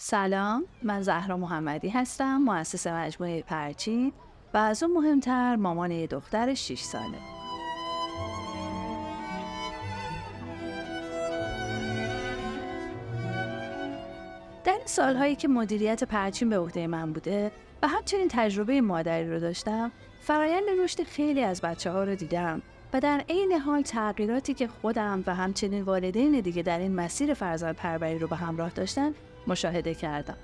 سلام من زهرا محمدی هستم مؤسس مجموعه پرچین و از اون مهمتر مامان دختر 6 ساله. در این سالهایی که مدیریت پرچین به عهده من بوده و همچنین تجربه مادری رو داشتم فرایند رشد خیلی از بچه ها رو دیدم و در عین حال تغییراتی که خودم و همچنین والدین دیگه در این مسیر فرزند پروری رو به همراه داشتن مشاهده کردم.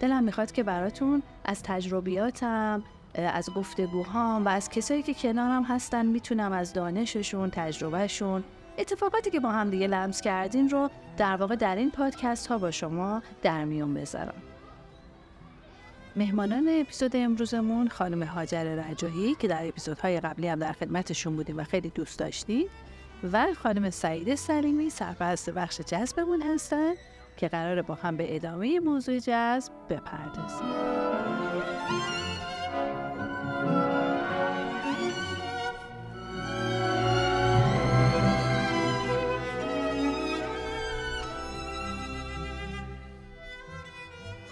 دلم می‌خواد که براتون از تجربیاتم از گفتگوهام و از کسایی که کنارم هستن می‌تونم از دانششون تجربهشون اتفاقاتی که با هم دیگه لمس کردین رو در واقع در این پادکست ها با شما در میون بذارم. مهمانان اپیزود امروزمون خانم هاجر رجایی که در اپیزودهای قبلی هم در خدمتشون بودیم و خیلی دوست داشتیم و خانم سعید سلیمی سرپرست بخش جذبمون هستن. که قراره با هم به ادامه موضوع جذب بپردازیم.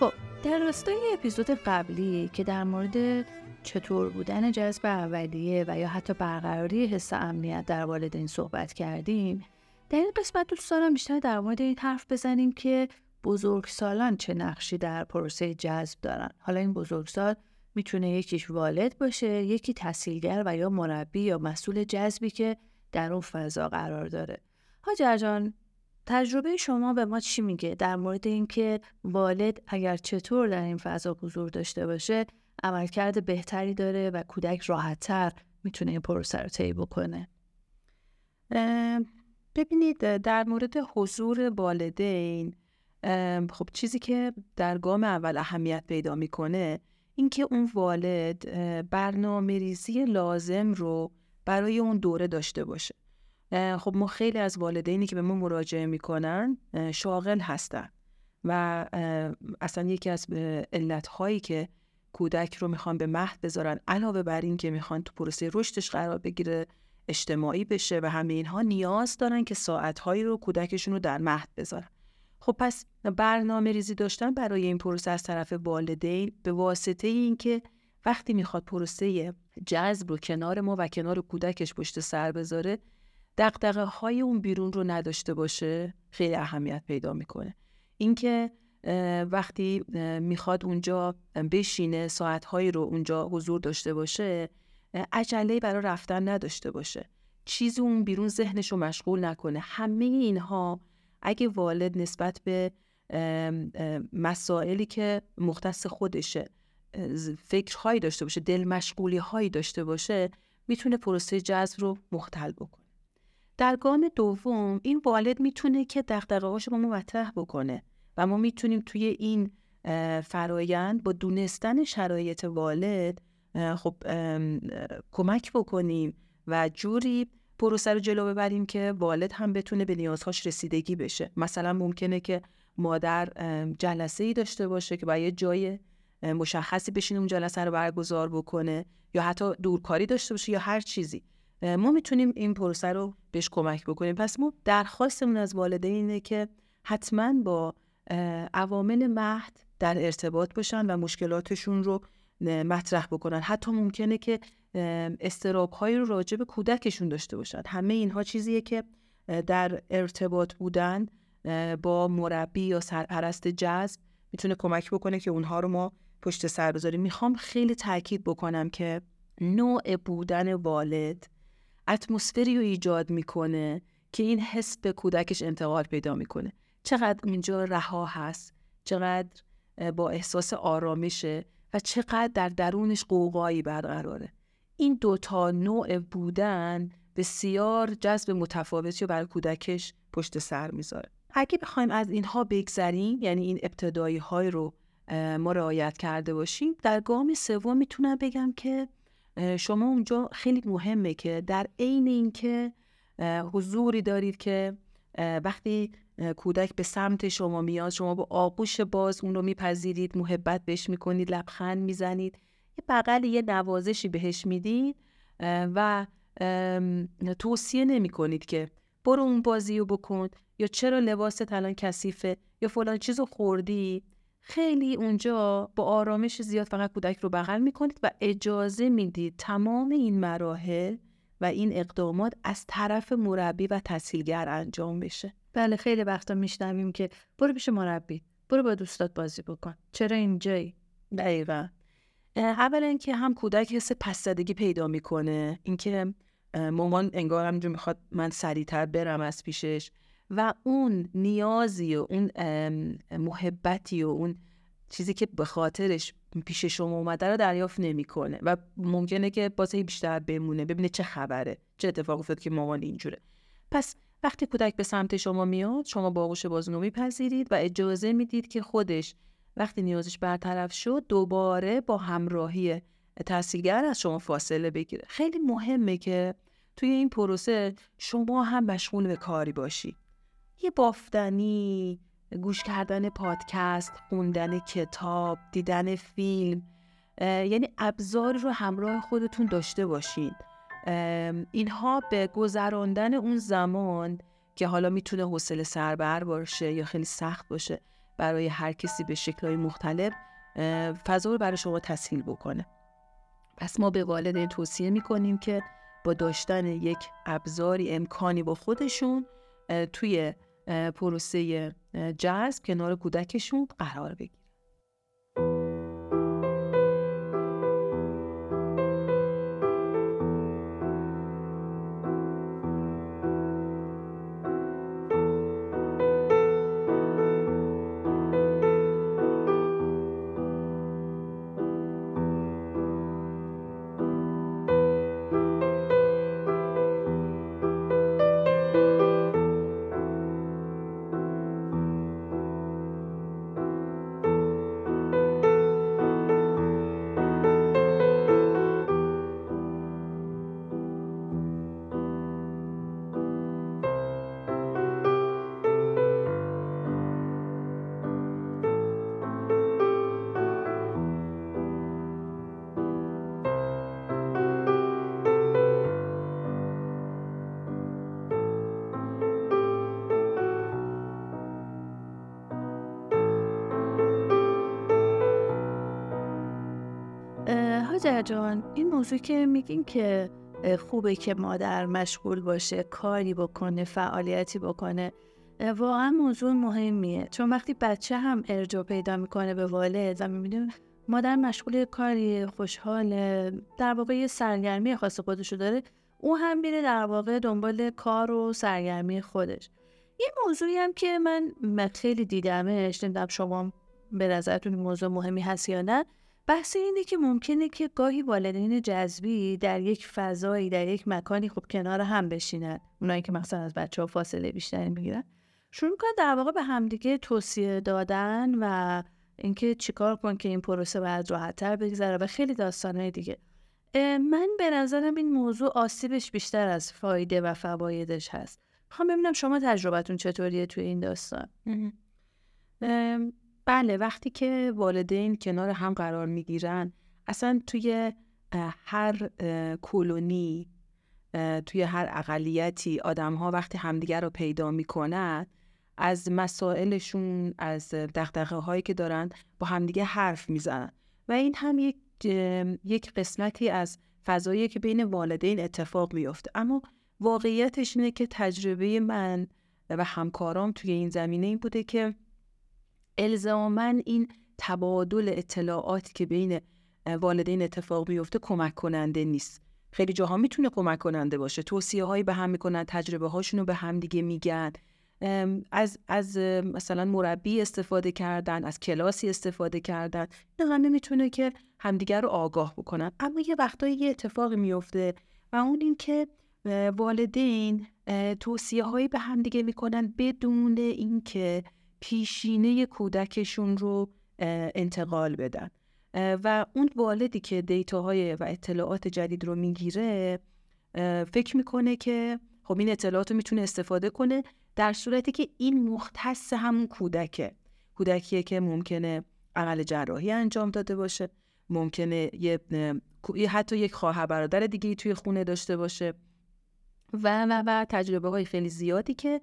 خب در راستای اپیزود قبلی که در مورد چطور بودن جذب اولیه و یا حتی برقراری حس امنیت در والدین صحبت کردیم در این قسمت دوست دارم بیشتر در مورد این حرف بزنیم که بزرگسالان چه نقشی در پروسه جذب دارن. حالا این بزرگسال می‌تونه یکیش والد باشه یکی تحصیلگر و یا مربی یا مسئول جذبی که در اون فضا قرار داره. هاجر جان تجربه شما به ما چی میگه؟ در مورد اینکه والد اگر چطور در این فضا حضور داشته باشه عملکرد بهتری داره و کودک راحتتر می‌تونه این پروسه رو طی بکنه. ببینید در مورد حضور والدین خب چیزی که در گام اول اهمیت پیدا می‌کنه اینکه اون والد برنامه ریزی لازم رو برای اون دوره داشته باشه. خب ما خیلی از والدینی که به ما مراجعه می‌کنن شاغل هستن و اصلا یکی از علتهایی که کودک رو می‌خوان به مهد بذارن علاوه بر این که می‌خوان تو پروسه رشدش قرار بگیره اجتماعی بشه و همه اینها نیاز دارن که ساعتهایی رو کودکشون رو در مهد بذارن. خب پس برنامه ریزی داشتن برای این پروسه از طرف والدین به واسطه اینکه وقتی می‌خواد پروسه جذب رو کنار ما و کنار کودکش پشت سر بذاره دقدقه های اون بیرون رو نداشته باشه خیلی اهمیت پیدا می‌کنه. اینکه وقتی می‌خواد اونجا بشینه ساعتهایی رو اونجا حضور داشته باشه عجله برای رفتن نداشته باشه. چیزی اون بیرون ذهنش رو مشغول نکنه. همه اینها اگه والد نسبت به مسائلی که مختص خودشه فکرهایی داشته باشه دل مشغولی هایی داشته باشه می‌تونه پروسه جذب رو مختل بکنه. در گام دوم این والد می‌تونه که دقدقه هاشو با مطرح بکنه و ما می‌تونیم توی این فرایند با دونستن شرایط والد خب کمک بکنیم و جوری پروسه رو جلو ببریم که والد هم بتونه به نیازهاش رسیدگی بشه. مثلا ممکنه که مادر جلسه ای داشته باشه که باید جای مشخصی بشین اون جلسه رو برگزار بکنه یا حتی دورکاری داشته باشه یا هر چیزی. ما می‌تونیم این پروسه رو بهش کمک بکنیم. پس ما درخواستمون از والدین اینه که حتما با عوامل مهد در ارتباط باشن و مشکلاتشون رو مطرح بکنن. حتی ممکنه که استراب هایی رو راجع به کودکشون داشته باشن. همه اینها چیزیه که در ارتباط بودن با مربی یا سرپرست جذب می‌تونه کمک بکنه که اونها رو ما پشت سر بذاریم. می‌خوام خیلی تاکید بکنم که نوع بودن والد اتمسفری رو ایجاد می‌کنه که این حس به کودکش انتقال پیدا می‌کنه. چقدر اینجا رها هست چقدر با احساس آرامشه. و چقدر در درونش قوقایی برقراره. این دوتا نوع بودن بسیار جذب متفاوتی رو برای کودکش پشت سر می‌ذاره. اگه بخوایم از اینها بگذریم یعنی این ابتدایی های رو ما رعایت کرده باشیم در گام سوم می‌تونم بگم که شما اونجا خیلی مهمه که در عین اینکه حضوری دارید که وقتی کودک به سمت شما میاد شما با آغوش باز اون رو میپذیرید محبت بهش می‌کنید لبخند می‌زنید. یه بغل یه نوازشی بهش می‌دید و توصیه نمی کنید که برو اون بازی رو بکن یا چرا لباست الان کثیفه یا فلان چیز رو خوردی. خیلی اونجا با آرامش زیاد فقط کودک رو بغل می‌کنید و اجازه می‌دید تمام این مراحل و این اقدامات از طرف مربی و تحصیلگر انجام بشه. بله خیلی وقتا میشنویم که برو پیش مربی برو با دوستات بازی بکن. چرا اینجایی؟ دقیقا. اولا اینکه هم کودک حس پسدگی پیدا می‌کنه اینکه مامان انگار همینجور می‌خواد من سریعتر برم از پیشش و اون نیازی و اون محبتی و اون چیزی که به خاطرش پیش شما اومده رو دریافت نمی‌کنه و ممکنه که بازه بیشتر بمونه ببینه چه خبره چه اتفاق افتاد که مامان اینجوره. پس وقتی کودک به سمت شما میاد شما با آغوش بازونو میپذیرید و اجازه می‌دید که خودش وقتی نیازش برطرف شد دوباره با همراهی تحصیلگر از شما فاصله بگیره. خیلی مهمه که توی این پروسه شما هم مشغول به کاری باشی. یه بافتنی گوش کردن پادکست خوندن کتاب دیدن فیلم یعنی ابزاری رو همراه خودتون داشته باشین. اینها به گذراندن اون زمان که حالا می‌تونه حوصله سربر باشه یا خیلی سخت باشه برای هر کسی به شکلهای مختلف فضا رو برای شما تسهیل بکنه. پس ما به والدین توصیه می‌کنیم که با داشتن یک ابزاری امکانی با خودشون توی پروسه جذب کنار کودکشون قرار بگیرن. حاجر جان این موضوع که میگین که خوبه که مادر مشغول باشه کاری بکنه فعالیتی بکنه واقعا موضوع مهمیه. چون وقتی بچه هم ارجاع پیدا می‌کنه به والد و می‌بینه مادر مشغول کاری خوشحاله در واقع یه سرگرمی خاص خودشو داره او هم میره در واقع دنبال کار و سرگرمی خودش. یه موضوعی هم که من خیلی دیدمش نمی‌دونم شما به نظرتون موضوع مهمی هست یا نه بحث اینه که ممکنه که گاهی والدین جذبی در یک فضایی در یک مکانی خب کنار هم بشینن. اونایی که مثلا از بچه ها فاصله بیشتری می‌گیرن. شروع کنن در واقع به همدیگه توصیه دادن و اینکه چیکار کن که این پروسه باید راحتتر بگذره و خیلی داستانهای دیگه. من به نظرم این موضوع آسیبش بیشتر از فایده و فوایدش هست. می‌خوام ببینم شما تجربتون چطوریه توی این داستان. بله وقتی که والدین کنار هم قرار می‌گیرن اصلا توی هر کلونی توی هر اقلیتی آدم ها وقتی همدیگر رو پیدا می‌کنن از مسائلشون از دقدقه هایی که دارن با همدیگه حرف می‌زنن. و این هم یک, یک قسمتی از فضایی که بین والدین اتفاق میفته اما واقعیتش اینه که تجربه من و همکارام توی این زمینه این بوده که الزاما این تبادل اطلاعاتی که بین والدین اتفاق میفته کمک کننده نیست. خیلی جاها می‌تونه کمک کننده باشه. توصیه هایی به هم می‌کنن تجربه هاشون رو به هم دیگه میگن. از از مثلا مربی استفاده کردن از کلاسی استفاده کردن. نه همه می‌تونه که همدیگر رو آگاه بکنن. اما یه وقتایی یه اتفاقی میفته و اون این که والدین توصیه هایی به هم دیگه می‌کنن بدون اینکه پیشینه کودکشون رو انتقال بدن. و اون والدی که دیتاهای و اطلاعات جدید رو می‌گیره فکر می‌کنه که خب این اطلاعات رو می‌تونه استفاده کنه در صورتی که این مختص همون کودکه. کودکیه که ممکنه عمل جراحی انجام داده باشه ممکنه یه حتی یک خواهر برادر دیگه توی خونه داشته باشه و و و تجربه های خیلی زیادی که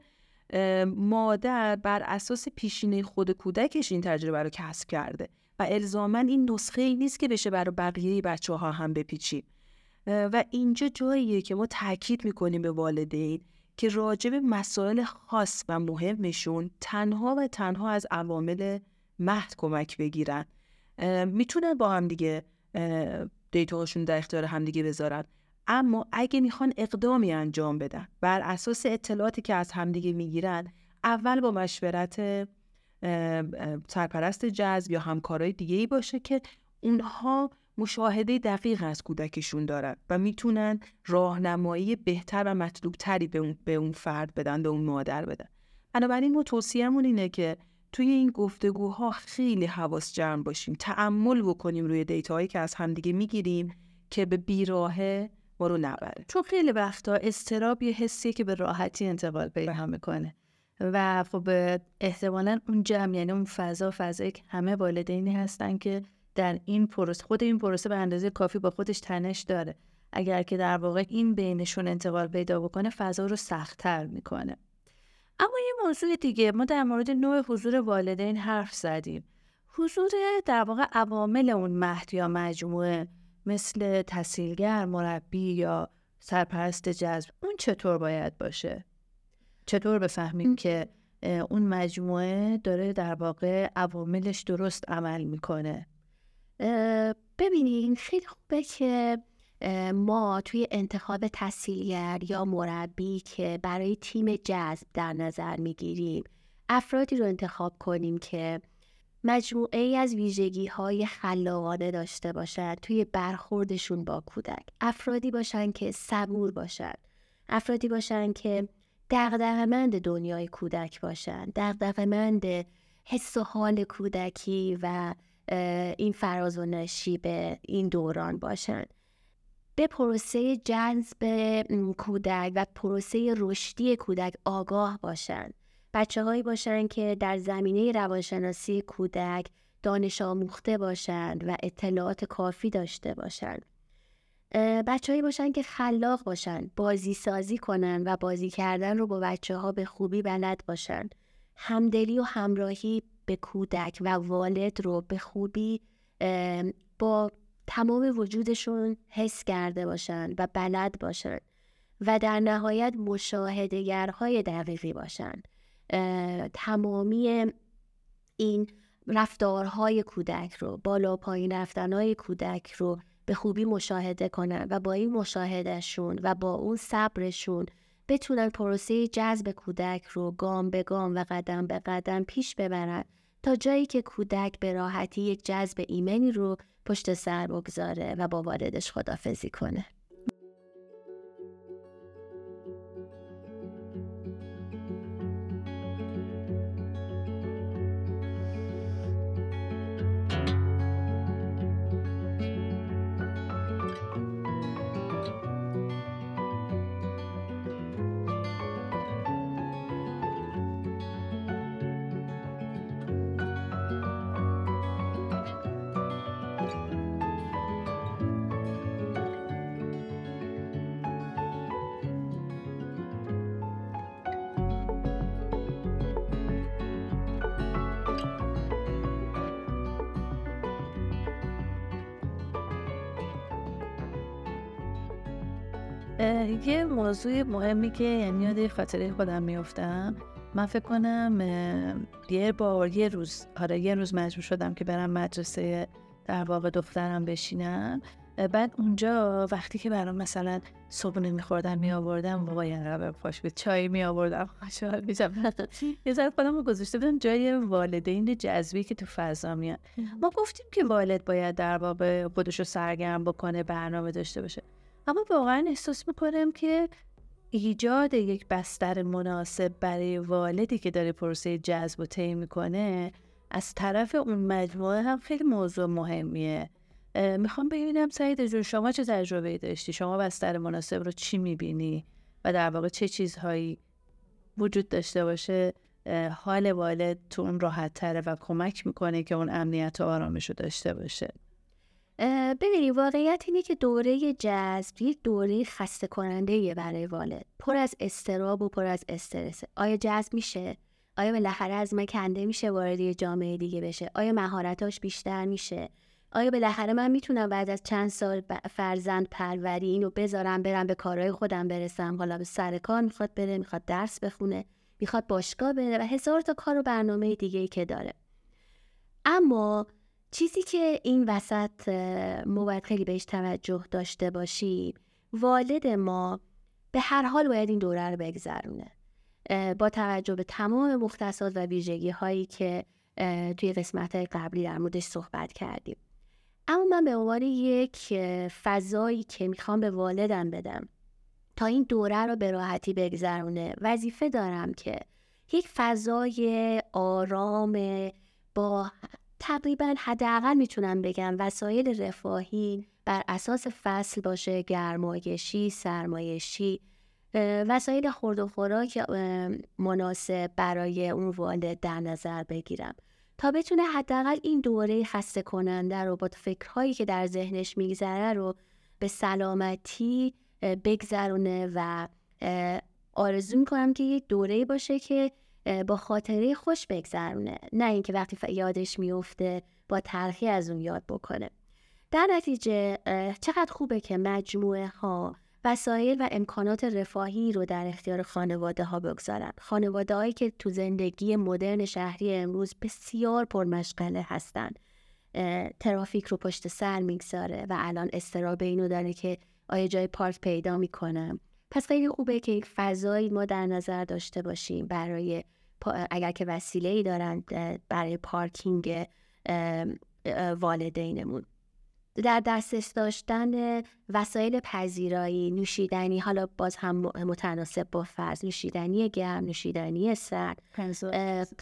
مادر بر اساس پیشینه خود کودکش این تجربه رو کسب کرده و الزاما این نسخه ای نیست که بشه برای بقیه بچه ها هم بپیچیم. و اینجا جاییه که ما تاکید می‌کنیم به والدین که راجب مسائل خاص و مهمشون تنها و تنها از عوامل مهد کمک بگیرن. می‌تونن با هم دیگه دیتاهاشون در اختیار همدیگه بذارن. اما اگه می‌خوان اقدامی انجام بدن بر اساس اطلاعاتی که از همدیگه می‌گیرن اول با مشورت سرپرست جذب یا همکارای دیگه ای باشه که اونها مشاهده دقیق از کودکشون دارن و می‌تونن راهنمایی بهتر و مطلوبتری به اون, به اون فرد بدن به اون مادر بدن. بنابراین ما توصیهمون اینه که توی این گفتگوها خیلی حواس جمع باشیم تعمل بکنیم روی دیتاهایی که از همدیگه می‌گیریم که به بیراهه ما رو نبره. چون خیلی وقتا استراب یه حسیه که به راحتی انتقال پیدا. می‌کنه. و خب احتمالا اون جمع یعنی اون فضا فضایی که همه والدینی هستن که در این پروسه خود این پروسه به اندازه کافی با خودش تنش داره. اگر که در واقع این بینشون انتقال پیدا بکنه فضا رو سختتر می‌کنه. اما یه موضوع دیگه ما در مورد نوع حضور والدین حرف زدیم. حضور در واقع عوامل اون مهد یا مجموعه. مثل تسهیلگر مربی یا سرپرست جذب اون چطور باید باشه؟ چطور بفهمیم که اون مجموعه داره در واقع عواملش درست عمل می‌کنه؟ ببینین خیلی خوبه که ما توی انتخاب تحصیلگر یا مربی که برای تیم جذب در نظر می‌گیریم افرادی رو انتخاب کنیم که مجموعه ای از ویژگی های خلاقانه داشته باشند توی برخوردشون با کودک. افرادی باشن که صبور باشن. افرادی باشن که دغدغه‌مند دنیای کودک باشن. دغدغه‌مند حس و حال کودکی و این فراز و نشیب این دوران باشن. به پروسه جذب کودک و پروسه رشدی کودک آگاه باشند بچه هایی باشند که در زمینه روانشناسی کودک دانش آموخته باشند و اطلاعات کافی داشته باشند بچه هایی باشند که خلاق باشند بازی سازی کنند و بازی کردن رو با بچه ها به خوبی بلد باشند همدلی و همراهی به کودک و والد رو به خوبی با تمام وجودشون حس کرده باشند و بلد باشند و در نهایت مشاهدگرهای دقیقی باشند تمامی این رفتارهای کودک رو بالا پایین رفتنهای کودک رو به خوبی مشاهده کنن و با این مشاهدهشون و با اون صبرشون بتونن پروسه جذب کودک رو گام به گام و قدم به قدم پیش ببرن تا جایی که کودک به راحتی یک جذب ایمنی رو پشت سر بگذاره و با والدش خدافزی کنه. یه موضوع مهمی که یعنی یاد خاطره خودم میفتم من فکر کنم یه بار یه روز آره یه روز مجبور شدم که برم مدرسه در واقع دخترم بشینم. بعد اونجا وقتی که برام مثلا صبحونه میخوردم می آوردم بابا یه رقم پاش به چای می آوردم خوشحال میشم یه ذره خودم رو گذاشته بودم جای والدین جذبی که تو فضا میاد ما گفتیم که والد باید در واقع خودش رو سرگرم بکنه برنامه داشته باشه. اما واقعا احساس می‌کنم که ایجاد یک بستر مناسب برای والدی که داره پروسه جذب و طی می‌کنه از طرف اون مجموعه هم خیلی موضوع مهمیه. می‌خوام ببینم سعید جون شما چه تجربه داشتی؟ شما بستر مناسب رو چی می‌بینی؟ و در واقع چه چیزهایی وجود داشته باشه؟ حال والد تو اون راحت تره و کمک می‌کنه که اون امنیت و آرامش رو داشته باشه؟ ببینید واقعیت اینه که دوره جذب یک دوره خسته کننده برای والد. پر از استراب و پر از استرس آیا جذب میشه؟ آیا بالاخره از من کنده میشه وارد یه جامعه دیگه بشه؟ آیا مهارتاش بیشتر میشه؟ آیا بالاخره من می‌تونم بعد از چند سال فرزند پروری اینو بذارم برم به کارهای خودم برسم؟ حالا به سر کار می‌خواد بره می‌خواد درس بخونه می‌خواد باشگاه بره و هزار تا کار و برنامه دیگه ای که داره. اما چیزی که این وسط ما باید خیلی بهش توجه داشته باشیم والد ما به هر حال باید این دوره رو بگذرونه. با توجه به تمام مختصات و ویژگی هایی که توی قسمت قبلی در موردش صحبت کردیم. اما من به عنوان یک فضایی که می‌خوام به والدم بدم تا این دوره رو به راحتی بگذرونه وظیفه دارم که یک فضای آرام با تقریبا حداقل می‌تونم بگم وسایل رفاهی بر اساس فصل باشه گرمایشی سرمایشی وسایل خورد و خوراک مناسب برای اون والد در نظر بگیرم. تا بتونه حداقل این دوره خسته کننده رو با فکرهایی که در ذهنش میگذره رو به سلامتی بگذرونه و آرزو می‌کنم که یک دوره باشه که با خاطره خوش بگذرونه. نه اینکه وقتی یادش میفته با تلخی از اون یاد بکنه. در نتیجه چقدر خوبه که مجموعه ها وسایل و امکانات رفاهی رو در اختیار خانواده ها بگذارن. خانواده هایی که تو زندگی مدرن شهری امروز بسیار پرمشغله هستن. ترافیک رو پشت سر می‌گذاره و الان استراب اینو داره که آیا جای پارک پیدا می‌کنم پس خیلی خوبه که یک فضایی ما در نظر داشته باشیم برای اگر که وسیله ای دارن برای پارکینگ والدینمون. در دسترس داشتن وسایل پذیرایی نوشیدنی حالا باز هم متناسب با فرض نوشیدنی گرم نوشیدنی سرد.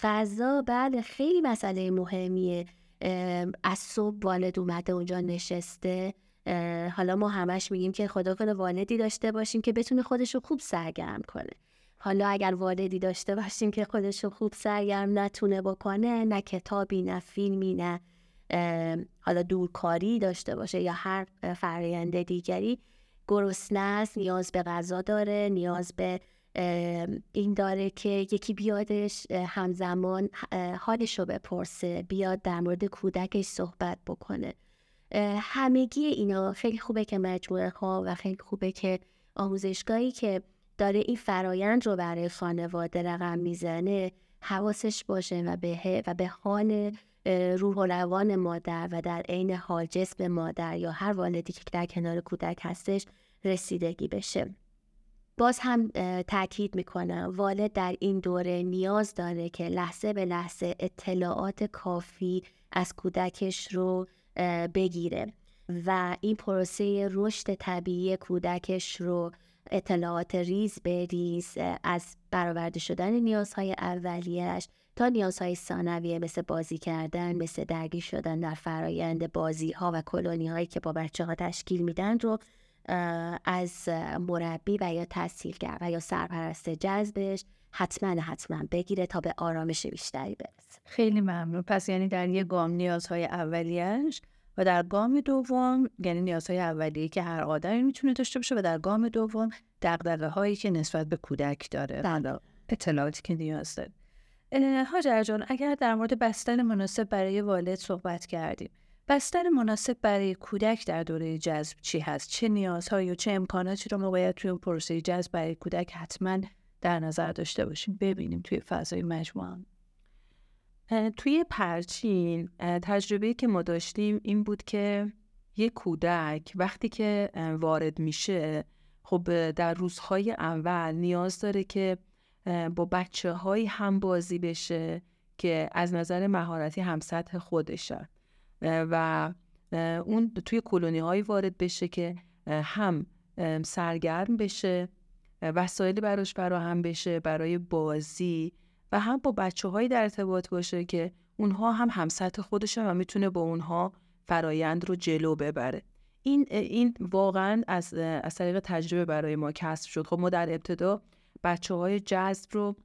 غذا بله خیلی مسئله مهمیه. از صبح والد اومده اونجا نشسته. حالا ما همش میگیم که خدا کنه والدی داشته باشیم که بتونه خودش رو خوب سرگرم کنه. حالا اگر والدی داشته باشیم که خودش رو خوب سرگرم نتونه بکنه نه کتابی نه فیلمی نه حالا دورکاری داشته باشه یا هر فرآیند دیگری. گرسنه است نیاز به غذا داره نیاز به این داره که یکی بیادش همزمان حالش رو بپرسه بیاد در مورد کودکش صحبت بکنه. همگی اینا خیلی خوبه که مجموعه ها و خیلی خوبه که آموزشگاهی که داره این فرایند رو برای خانواده رقم می‌زنه حواسش باشه و به و به حال روح و روان مادر و در عین حال جسم مادر یا هر والدی که در کنار کودک هستش رسیدگی بشه. باز هم تاکید می‌کنم والد در این دوره نیاز داره که لحظه به لحظه اطلاعات کافی از کودکش رو بگیره و این پروسه رشد طبیعی کودکش رو اطلاعات ریز به ریز از برآورده شدن نیازهای اولیش تا نیازهای ثانویه مثل بازی کردن مثل درگیر شدن در فرایند بازی ها و کلونی هایی که با بچه ها تشکیل میدن رو از مربی و یا تحصیلگر و یا سرپرست جذبش حتما حتما بگیره تا به آرامش بیشتری برسه. خیلی ممنون. پس یعنی در یه گام نیازهای اولیش و در گام دوم یعنی نیازهای اولیه که هر آدمی می‌تونه داشته باشه و در گام دوم دقدقه هایی که نسبت به کودک داره. بله. اطلاعاتی که نیاز داره. هاجر جان اگر در مورد بستن مناسب برای والد صحبت کردیم بستن مناسب برای کودک در دوره جذب چی هست؟ چه نیازهایی و چه امکاناتی رو ما باید توی پروسه جذب برای کودک حتما در نظر داشته باشیم؟ ببینیم توی فضای مجموعه توی پرچین تجربه که ما داشتیم این بود که یه کودک وقتی که وارد میشه خب در روزهای اول نیاز داره که با بچه های هم بازی بشه که از نظر مهارتی هم سطح خودشن و اون توی کلونی های وارد بشه که هم سرگرم بشه وسایلی براش فراهم بشه برای بازی. و هم با بچه هایی در ارتباط باشه که اونها هم هم سطح و می‌تونه با اونها فرایند رو جلو ببره. این این واقعا از از طریق تجربه برای ما کسب شد. خب ما در ابتدا بچه های جذب رو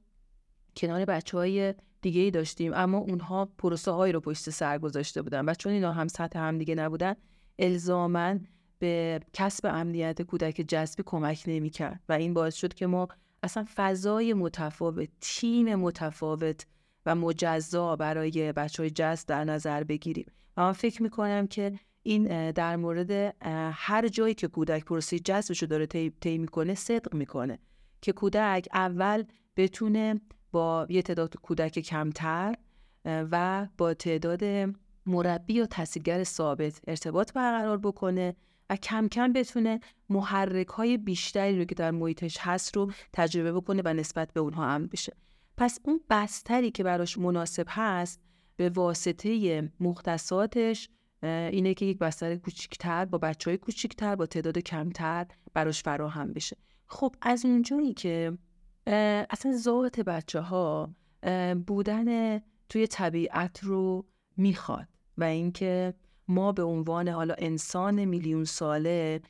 کنار بچه های دیگه ای داشتیم اما اونها پروسه هایی رو پشت سر گذاشته بودن و چون اینا هم سطح هم دیگه نبودن الزامن به کسب امنیت کودک جذبی کمک نمی‌کرد. و این باعث شد که ما اصلا فضای متفاوت تیم متفاوت و مجزا برای بچه های جذب در نظر بگیریم. و من فکر می‌کنم که این در مورد هر جایی که کودک پروسه جذبش رو داره طی می‌کنه صدق می‌کنه که کودک اول بتونه با یه تعداد کودک کمتر و با تعداد مربی و تحصیلگر ثابت ارتباط برقرار بکنه. و کم کم بتونه محرک های بیشتری رو که در محیطش هست رو تجربه بکنه و نسبت به اونها امن بشه. پس اون بستری که براش مناسب هست به واسطه مختصاتش اینه که یک بستر کوچیکتر با بچه های کوچیکتر با تعداد کمتر براش فراهم بشه. خب از اونجایی که اصلا ذات بچه ها بودن توی طبیعت رو می‌خواد و اینکه ما به عنوان حالا انسان میلیون ساله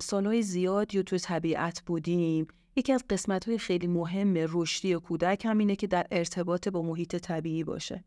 سالهای زیادی رو توی طبیعت بودیم. یکی از قسمت های خیلی مهم رشدی کودک هم اینه که در ارتباط با محیط طبیعی باشه.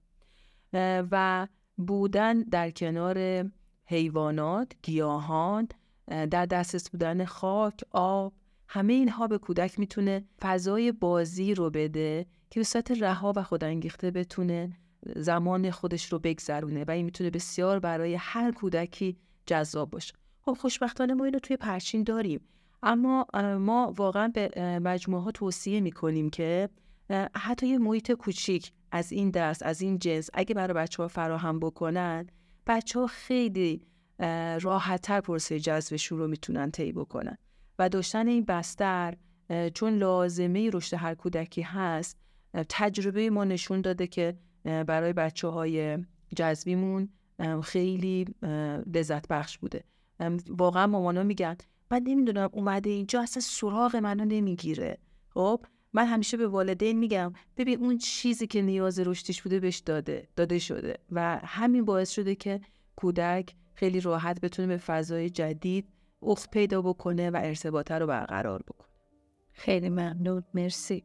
و بودن در کنار حیوانات، گیاهان، در دسترس بودن خاک، آب همه اینها به کودک می‌تونه فضای بازی رو بده که به صورت رها و خودانگیخته بتونه زمان خودش رو بگذرونه و این می‌تونه بسیار برای هر کودکی جذاب باشه. خب خوشبختانه ما اینو توی پرچین داریم. اما ما واقعا به مجموعه ها توصیه می‌کنیم که حتی یه محیط کوچیک از این درس از این جنس اگه برای بچه ها فراهم بکنن بچه ها خیلی راحتتر پرسه جذبشون رو می‌تونن طی بکنن. و داشتن این بستر چون لازمه رشد هر کودکی هست تجربه ما نشون داده که برای بچه های جذبیمون خیلی لذت بخش بوده. واقعا مامانا میگن من نمی‌دونم اومده اینجا اصلا سراغ منو نمی‌گیره. خب من همیشه به والدین میگم ببین اون چیزی که نیاز رشدیش بوده بهش داده داده شده. و همین باعث شده که کودک خیلی راحت بتونه به فضای جدید افت پیدا بکنه و ارتباطه رو برقرار بکنه. خیلی ممنون. مرسی.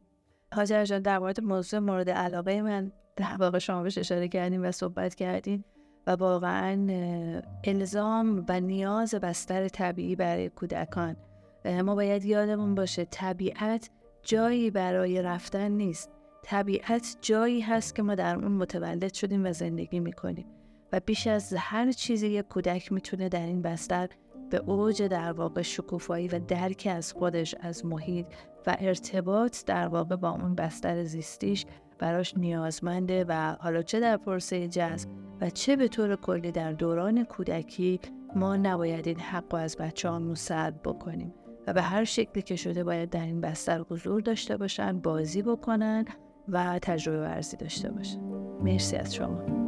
حاجر جان در مورد موضوع مورد علاقه من در واقع شما بهش اشاره کردیم و صحبت کردیم و واقعا الزام و نیاز بستر طبیعی برای کودکان. ما باید یادمون باشه طبیعت جایی برای رفتن نیست. طبیعت جایی هست که ما در اون متولد شدیم و زندگی می‌کنیم و بیش از هر چیزی یک کودک می‌تونه در این بستر به اوج در واقع شکوفایی و درک از خودش از محیط و ارتباط در واقع با اون بستر زیستیش براش نیازمنده و حالا چه در پرسه جذب و چه به طور کلی در دوران کودکی ما نباید این حق از بچه سلب بکنیم و به هر شکلی که شده باید در این بستر حضور داشته باشن بازی بکنن و تجربه ورزی داشته باشن. مرسی از شما.